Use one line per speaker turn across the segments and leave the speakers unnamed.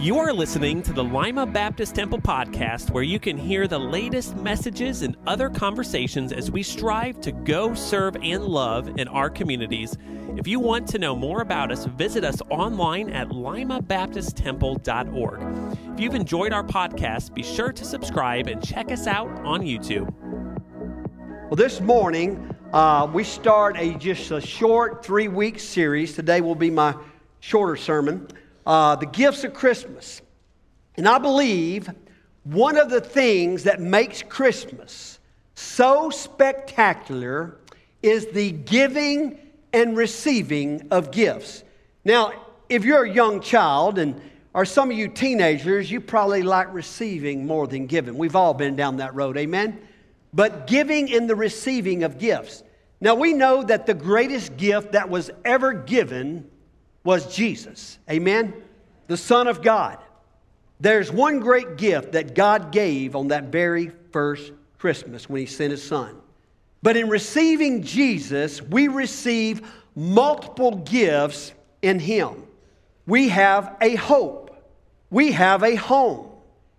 You are listening to the Lima Baptist Temple podcast, where you can hear the latest messages and other conversations as we strive to go, serve, and love in our communities. If you want to know more about us, visit us online at limabaptisttemple.org. If you've enjoyed our podcast, be sure to subscribe and check us out on YouTube.
Well, this morning, uh, we start a just a short three week series. Today will be my shorter sermon uh, the gifts of Christmas. And I believe one of the things that makes Christmas so spectacular is the giving and receiving of gifts. Now, if you're a young child and or some of you teenagers, you probably like receiving more than giving. We've all been down that road, amen? But giving and the receiving of gifts. Now, we know that the greatest gift that was ever given was Jesus. Amen? The Son of God. There's one great gift that God gave on that very first Christmas when He sent His Son. But in receiving Jesus, we receive multiple gifts in Him. We have a hope, we have a home,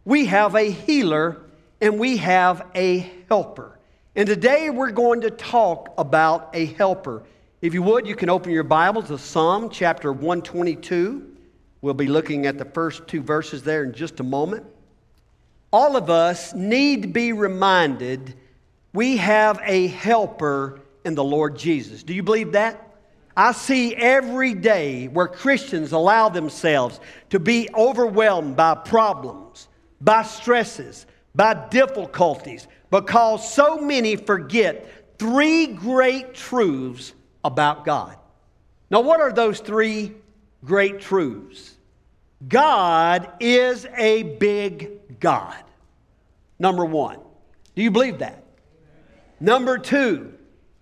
we have a healer, and we have a helper. And today we're going to talk about a helper. If you would, you can open your Bible to Psalm chapter 122. We'll be looking at the first two verses there in just a moment. All of us need to be reminded we have a helper in the Lord Jesus. Do you believe that? I see every day where Christians allow themselves to be overwhelmed by problems, by stresses, by difficulties, because so many forget three great truths about God. Now, what are those three great truths? God is a big God. Number one. Do you believe that? Number two,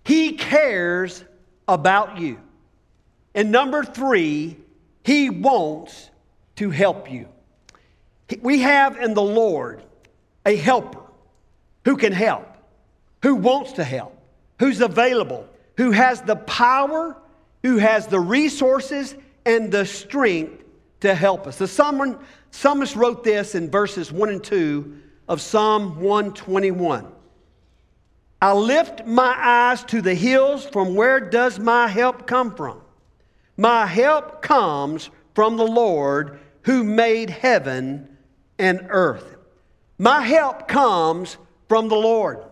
He cares about you. And number three, He wants to help you. We have in the Lord a helper who can help, who wants to help, who's available, who has the power, who has the resources and the strength to help us. The psalmist wrote this in verses 1 and 2 of Psalm 121. I lift my eyes to the hills, from where does my help come from? My help comes from the Lord who made heaven and earth. My help comes from the Lord.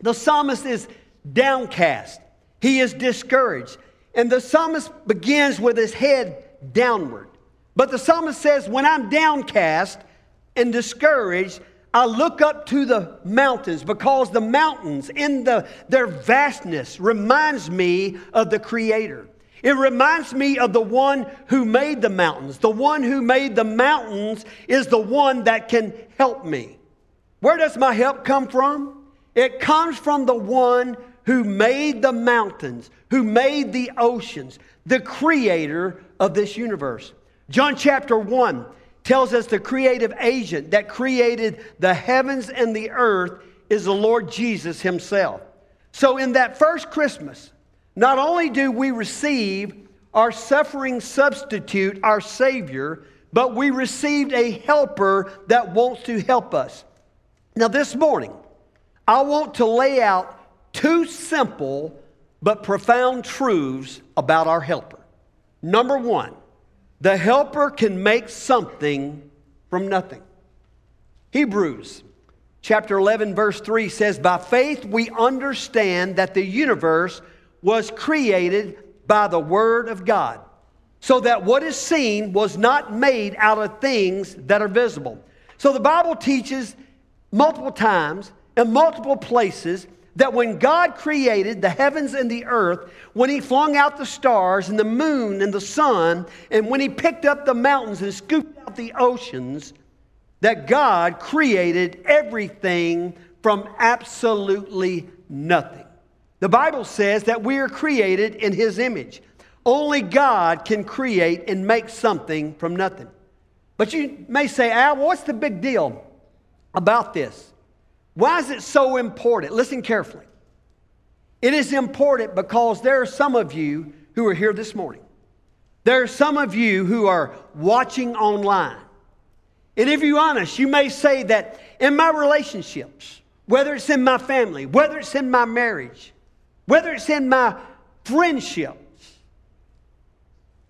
The psalmist is downcast. He is discouraged. And the psalmist begins with his head downward. But the psalmist says, When I'm downcast and discouraged, I look up to the mountains because the mountains in the, their vastness reminds me of the Creator. It reminds me of the one who made the mountains. The one who made the mountains is the one that can help me. Where does my help come from? It comes from the one who made the mountains, who made the oceans, the creator of this universe. John chapter 1 tells us the creative agent that created the heavens and the earth is the Lord Jesus himself. So, in that first Christmas, not only do we receive our suffering substitute, our Savior, but we received a helper that wants to help us. Now, this morning, I want to lay out two simple but profound truths about our helper. Number one, the helper can make something from nothing. Hebrews chapter 11, verse 3 says, By faith we understand that the universe was created by the Word of God, so that what is seen was not made out of things that are visible. So the Bible teaches multiple times in multiple places that when God created the heavens and the earth, when He flung out the stars and the moon and the sun, and when He picked up the mountains and scooped out the oceans, that God created everything from absolutely nothing. The Bible says that we are created in His image. Only God can create and make something from nothing. But you may say, Al, what's the big deal about this? Why is it so important? Listen carefully. It is important because there are some of you who are here this morning. There are some of you who are watching online. And if you're honest, you may say that in my relationships, whether it's in my family, whether it's in my marriage, whether it's in my friendships,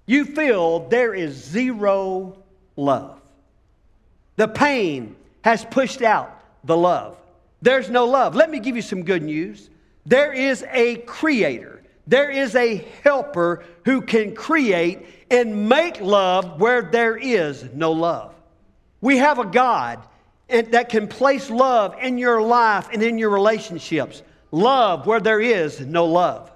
you feel there is zero love. The pain has pushed out the love. There's no love. Let me give you some good news. There is a creator, there is a helper who can create and make love where there is no love. We have a God that can place love in your life and in your relationships. Love where there is no love.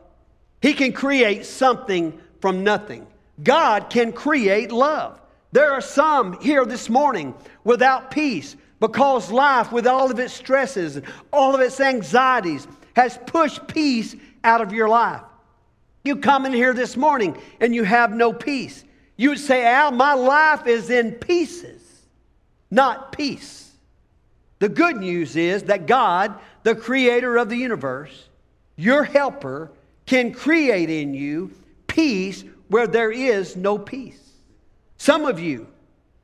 He can create something from nothing. God can create love. There are some here this morning without peace because life, with all of its stresses and all of its anxieties, has pushed peace out of your life. You come in here this morning and you have no peace. You would say, Al, my life is in pieces, not peace. The good news is that God, the creator of the universe, your helper, can create in you peace where there is no peace. Some of you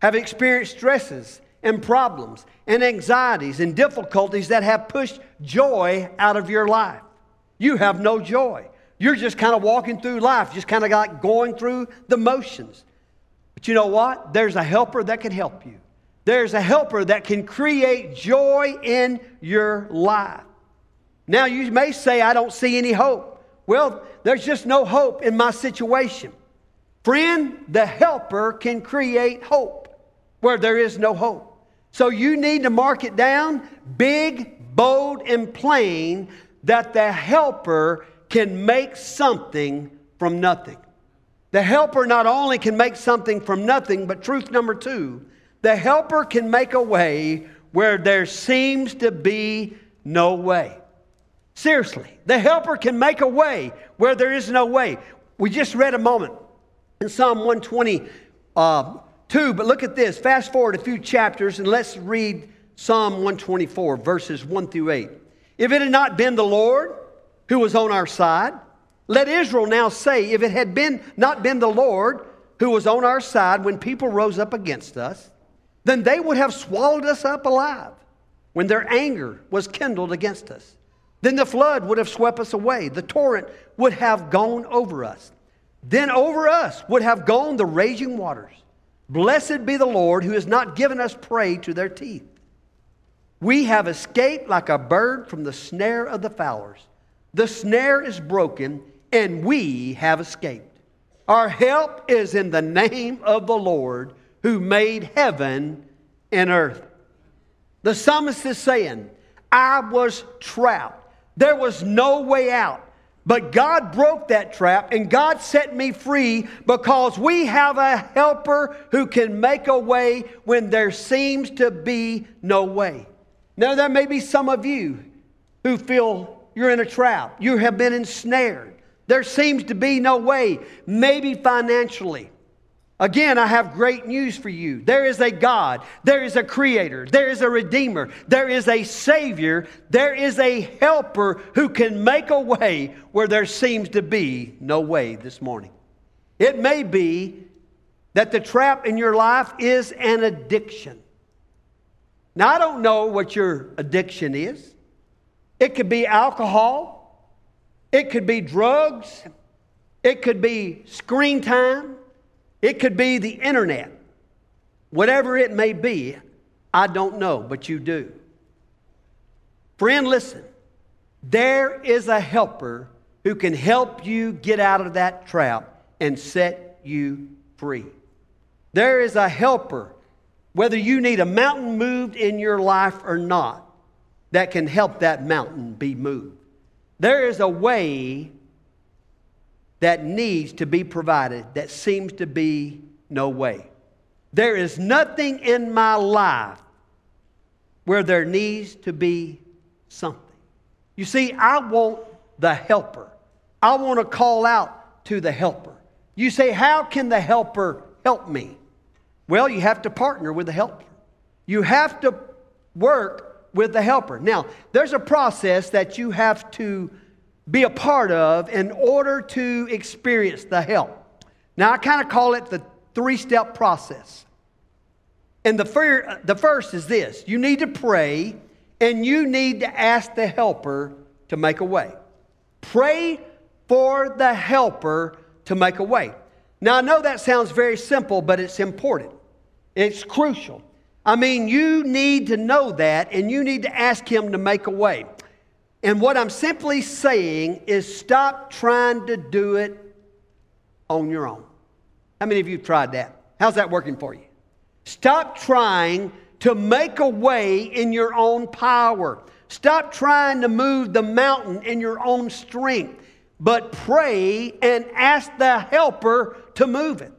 have experienced stresses and problems and anxieties and difficulties that have pushed joy out of your life. You have no joy. You're just kind of walking through life, just kind of like going through the motions. But you know what? There's a helper that can help you. There's a helper that can create joy in your life. Now, you may say, I don't see any hope. Well, there's just no hope in my situation. Friend, the helper can create hope where there is no hope. So you need to mark it down big, bold, and plain that the helper can make something from nothing. The helper not only can make something from nothing, but truth number two, the helper can make a way where there seems to be no way. Seriously, the helper can make a way where there is no way. We just read a moment in Psalm 120, uh, but look at this. Fast forward a few chapters and let's read Psalm 124, verses 1 through 8. If it had not been the Lord who was on our side, let Israel now say, if it had been not been the Lord who was on our side when people rose up against us, then they would have swallowed us up alive when their anger was kindled against us. Then the flood would have swept us away. The torrent would have gone over us. Then over us would have gone the raging waters. Blessed be the Lord who has not given us prey to their teeth. We have escaped like a bird from the snare of the fowlers. The snare is broken, and we have escaped. Our help is in the name of the Lord who made heaven and earth. The psalmist is saying, I was trapped. There was no way out. But God broke that trap and God set me free because we have a helper who can make a way when there seems to be no way. Now, there may be some of you who feel you're in a trap, you have been ensnared. There seems to be no way, maybe financially. Again, I have great news for you. There is a God, there is a creator, there is a redeemer, there is a savior, there is a helper who can make a way where there seems to be no way this morning. It may be that the trap in your life is an addiction. Now, I don't know what your addiction is. It could be alcohol, it could be drugs, it could be screen time. It could be the internet. Whatever it may be, I don't know, but you do. Friend, listen. There is a helper who can help you get out of that trap and set you free. There is a helper, whether you need a mountain moved in your life or not, that can help that mountain be moved. There is a way that needs to be provided that seems to be no way. There is nothing in my life where there needs to be something. You see, I want the helper. I want to call out to the helper. You say, How can the helper help me? Well, you have to partner with the helper. You have to work with the helper. Now, there's a process that you have to be a part of in order to experience the help. Now, I kind of call it the three step process. And the, fir- the first is this you need to pray and you need to ask the helper to make a way. Pray for the helper to make a way. Now, I know that sounds very simple, but it's important. It's crucial. I mean, you need to know that and you need to ask Him to make a way. And what I'm simply saying is stop trying to do it on your own. How many of you have tried that? How's that working for you? Stop trying to make a way in your own power. Stop trying to move the mountain in your own strength, but pray and ask the helper to move it.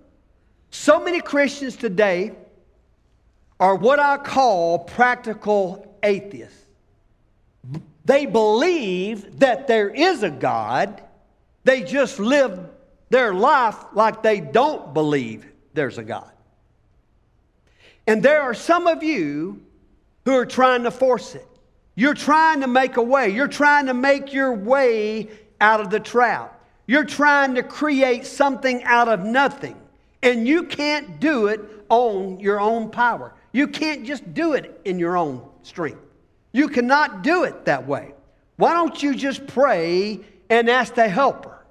So many Christians today are what I call practical atheists. They believe that there is a God, they just live their life like they don't believe there's a God. And there are some of you who are trying to force it. You're trying to make a way. You're trying to make your way out of the trap. You're trying to create something out of nothing. And you can't do it on your own power. You can't just do it in your own strength. You cannot do it that way. Why don't you just pray and ask the helper,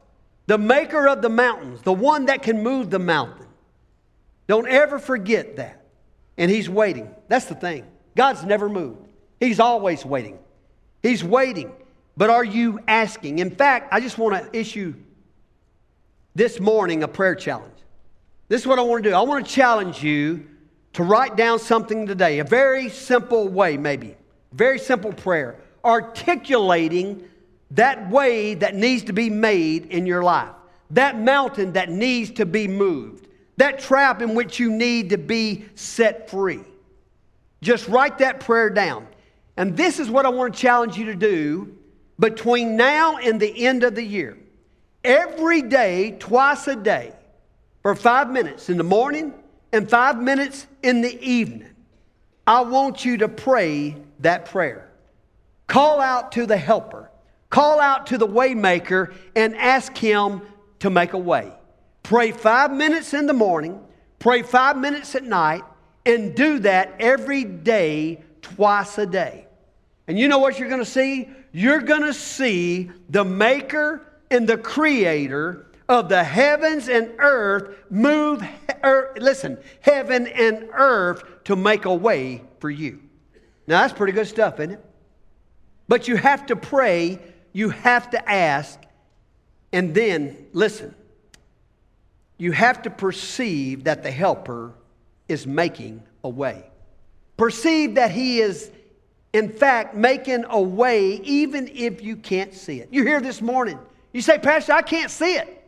the maker of the mountains, the one that can move the mountain? Don't ever forget that and He's waiting. That's the thing. God's never moved, He's always waiting. He's waiting. But are you asking? In fact, I just want to issue this morning a prayer challenge. This is what I want to do. I want to challenge you to write down something today, a very simple way, maybe, very simple prayer, articulating that way that needs to be made in your life, that mountain that needs to be moved that trap in which you need to be set free. Just write that prayer down. And this is what I want to challenge you to do between now and the end of the year. Every day, twice a day, for five minutes in the morning and five minutes in the evening, I want you to pray that prayer. Call out to the helper, call out to the waymaker, and ask him to make a way. Pray five minutes in the morning, pray five minutes at night, and do that every day, twice a day. And you know what you're going to see? You're going to see the maker and the creator of the heavens and earth move, er, listen, heaven and earth to make a way for you. Now, that's pretty good stuff, isn't it? But you have to pray, you have to ask, and then listen you have to perceive that the helper is making a way. Perceive that he is, in fact, making a way even if you can't see it. You're here this morning. You say, Pastor, I can't see it.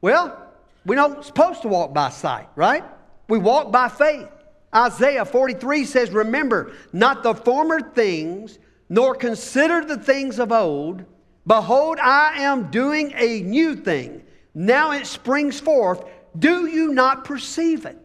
Well, we're not supposed to walk by sight, right? We walk by faith. Isaiah 43 says, Remember not the former things, nor consider the things of old. Behold, I am doing a new thing. Now it springs forth. Do you not perceive it?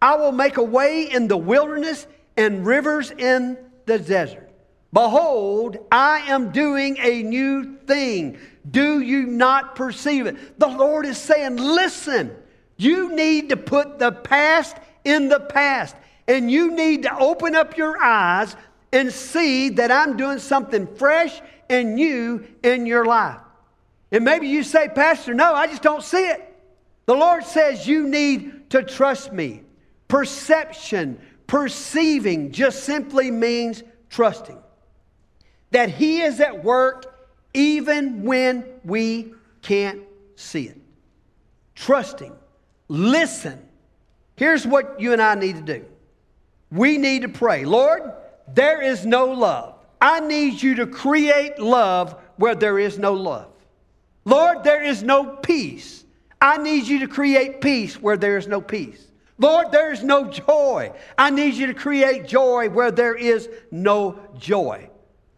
I will make a way in the wilderness and rivers in the desert. Behold, I am doing a new thing. Do you not perceive it? The Lord is saying, Listen, you need to put the past in the past, and you need to open up your eyes and see that I'm doing something fresh and new in your life. And maybe you say, Pastor, no, I just don't see it. The Lord says you need to trust me. Perception, perceiving just simply means trusting. That He is at work even when we can't see it. Trusting. Listen. Here's what you and I need to do we need to pray Lord, there is no love. I need you to create love where there is no love. Lord, there is no peace. I need you to create peace where there is no peace. Lord, there is no joy. I need you to create joy where there is no joy.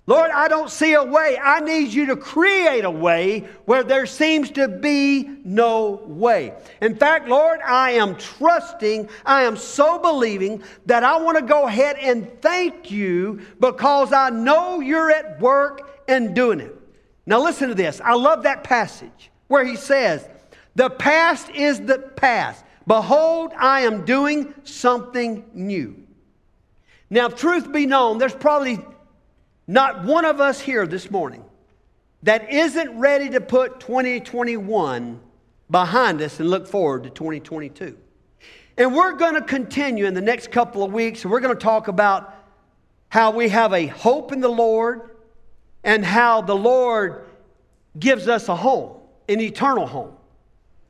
Lord, I don't see a way. I need you to create a way where there seems to be no way. In fact, Lord, I am trusting, I am so believing that I want to go ahead and thank you because I know you're at work and doing it. Now, listen to this. I love that passage where he says, The past is the past. Behold, I am doing something new. Now, truth be known, there's probably not one of us here this morning that isn't ready to put 2021 behind us and look forward to 2022. And we're going to continue in the next couple of weeks, we're going to talk about how we have a hope in the Lord and how the Lord gives us a home, an eternal home.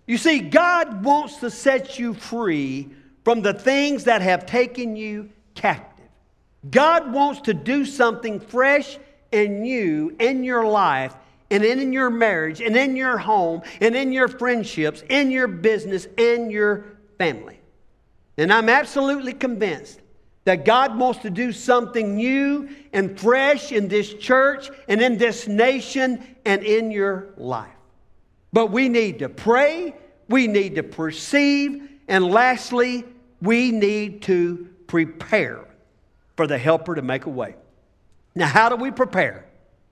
You see, God wants to set you free from the things that have taken you captive. God wants to do something fresh and new in your life and in your marriage and in your home and in your friendships, in your business, and your family. And I'm absolutely convinced that God wants to do something new and fresh in this church and in this nation and in your life. But we need to pray, we need to perceive, and lastly, we need to prepare for the helper to make a way. Now, how do we prepare?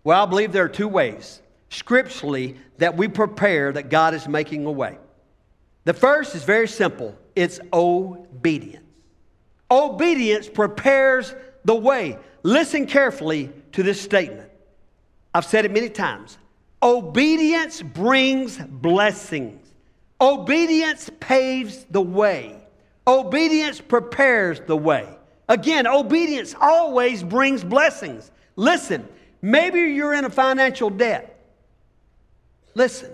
Well, I believe there are two ways scripturally that we prepare that God is making a way. The first is very simple it's obedience. Obedience prepares the way. Listen carefully to this statement. I've said it many times. Obedience brings blessings. Obedience paves the way. Obedience prepares the way. Again, obedience always brings blessings. Listen, maybe you're in a financial debt. Listen,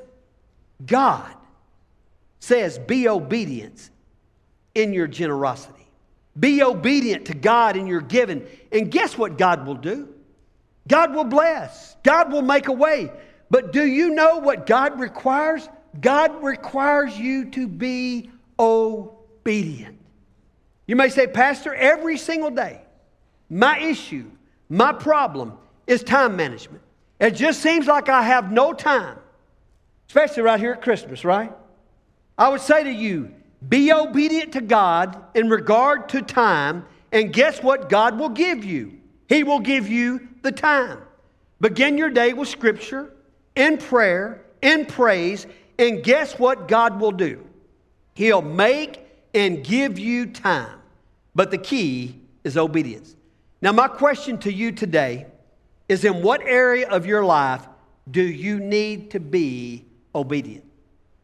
God says, be obedient in your generosity. Be obedient to God in your giving. And guess what God will do? God will bless, God will make a way. But do you know what God requires? God requires you to be obedient. You may say, Pastor, every single day, my issue, my problem is time management. It just seems like I have no time, especially right here at Christmas, right? I would say to you, be obedient to God in regard to time, and guess what God will give you? He will give you the time. Begin your day with scripture, in prayer, in praise, and guess what God will do? He'll make and give you time. But the key is obedience. Now, my question to you today is in what area of your life do you need to be obedient?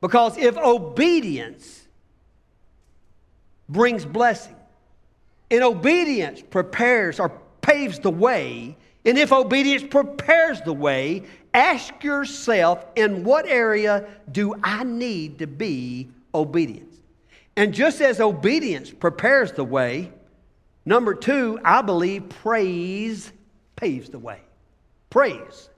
Because if obedience brings blessing. And obedience prepares or paves the way. And if obedience prepares the way, ask yourself in what area do I need to be obedient? And just as obedience prepares the way, number two, I believe praise paves the way. Praise.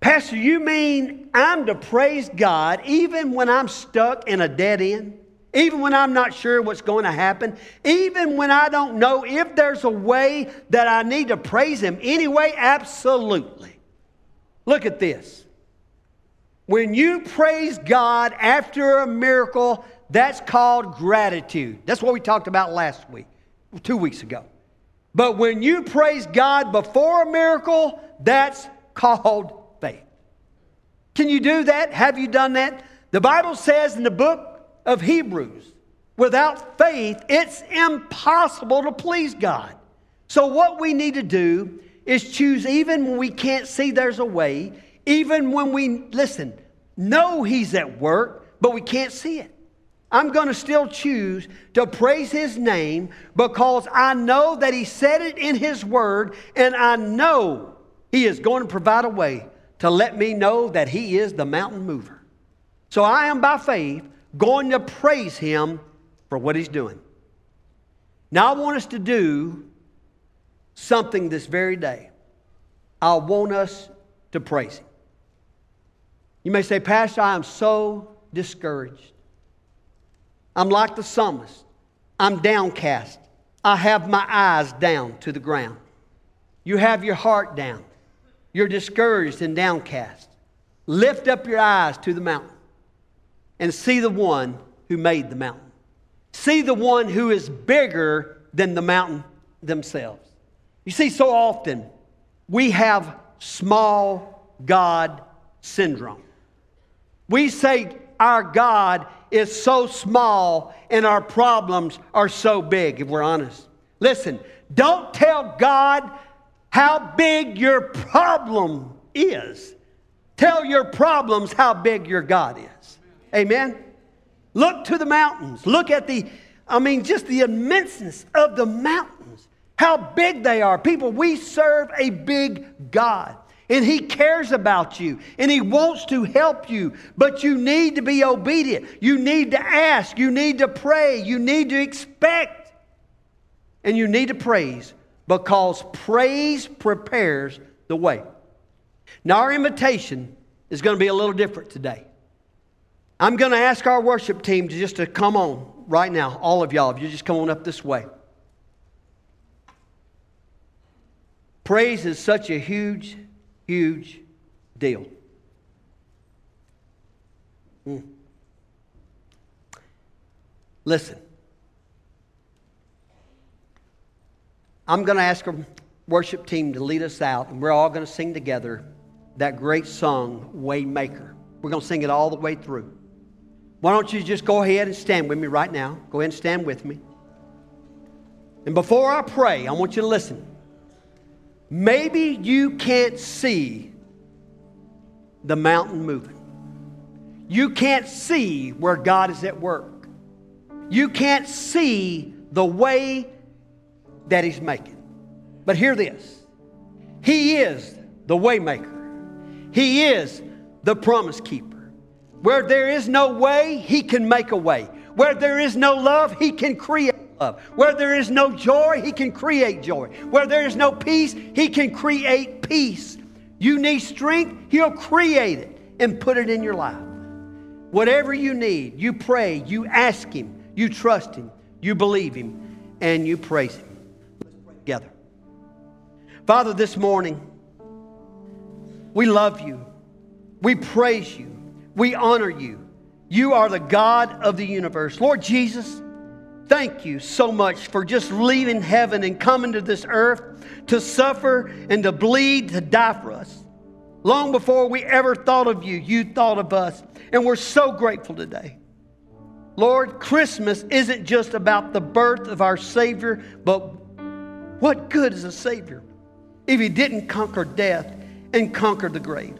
Pastor, you mean I'm to praise God even when I'm stuck in a dead end? even when I'm not sure what's going to happen, even when I don't know if there's a way that I need to praise Him anyway, absolutely. Look at this. When you praise God after a miracle, that's called gratitude. That's what we talked about last week, two weeks ago. But when you praise God before a miracle, that's called faith. Can you do that? Have you done that? The Bible says in the book of Hebrews. Without faith, it's impossible to please God. So, what we need to do is choose, even when we can't see there's a way, even when we, listen, know He's at work, but we can't see it. I'm going to still choose to praise His name because I know that He said it in His Word, and I know He is going to provide a way to let me know that He is the mountain mover. So I am by faith going to praise Him for what He's doing. Now, I want us to do something this very day. I want us to praise Him. You may say, Pastor, I am so discouraged. I'm like the psalmist. I'm downcast. I have my eyes down to the ground. You have your heart down. You're discouraged and downcast. Lift up your eyes to the mountain and see the one who made the mountain. See the one who is bigger than the mountain themselves. You see, so often we have small God syndrome. We say our God is so small and our problems are so big, if we're honest. Listen, don't tell God how big your problem is. Tell your problems how big your God is. Amen. Look to the mountains. Look at the, I mean, just the immenseness of the mountains, how big they are. People, we serve a big God. And he cares about you and he wants to help you, but you need to be obedient. You need to ask. You need to pray. You need to expect. And you need to praise because praise prepares the way. Now, our invitation is going to be a little different today. I'm going to ask our worship team to just to come on right now, all of y'all, if you just come on up this way. Praise is such a huge, huge deal. Mm. Listen, I'm going to ask our worship team to lead us out, and we're all going to sing together that great song, Waymaker. We're going to sing it all the way through. Why don't you just go ahead and stand with me right now? Go ahead and stand with me. And before I pray, I want you to listen. Maybe you can't see the mountain moving. You can't see where God is at work. You can't see the way that He's making. But hear this He is the waymaker, He is the promise keeper. Where there is no way, He can make a way. Where there is no love, He can create Where there is no joy, He can create joy. Where there is no peace, He can create peace. You need strength, He'll create it and put it in your life. Whatever you need, you pray, you ask Him, you trust Him, you believe Him, and you praise Him. Let's pray together. Father, this morning, we love you. We praise you. We honor you. You are the God of the universe. Lord Jesus, thank you so much for just leaving heaven and coming to this earth to suffer and to bleed, to die for us. Long before we ever thought of you, you thought of us. And we're so grateful today. Lord, Christmas isn't just about the birth of our Savior, but what good is a Savior if He didn't conquer death and conquer the grave?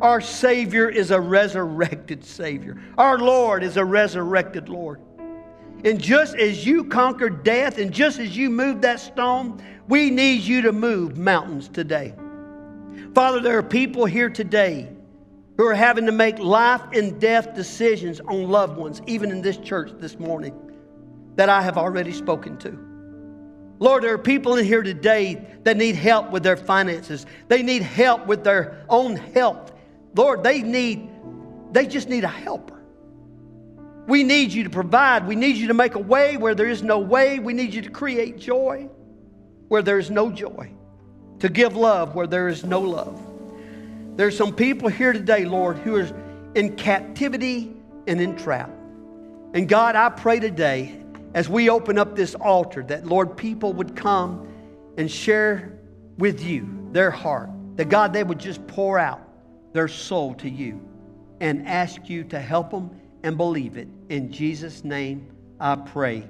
Our Savior is a resurrected Savior. Our Lord is a resurrected Lord. And just as you conquered death and just as you moved that stone, we need you to move mountains today. Father, there are people here today who are having to make life and death decisions on loved ones, even in this church this morning, that I have already spoken to. Lord, there are people in here today that need help with their finances. They need help with their own health. Lord, they need, they just need a helper. We need you to provide. We need you to make a way where there is no way. We need you to create joy where there is no joy, to give love where there is no love. There's some people here today, Lord, who are in captivity and in trap. And God, I pray today as we open up this altar that, Lord, people would come and share with you their heart. That, God, they would just pour out their soul to you and ask you to help them and believe it. In Jesus' name, I pray.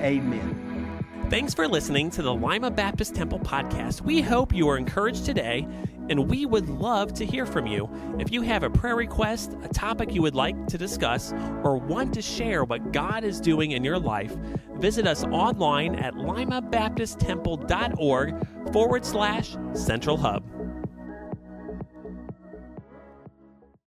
Amen.
Thanks for listening to the Lima Baptist Temple podcast. We hope you are encouraged today, and we would love to hear from you. If you have a prayer request, a topic you would like to discuss, or want to share what God is doing in your life, visit us online at limabaptisttemple.org forward slash central hub.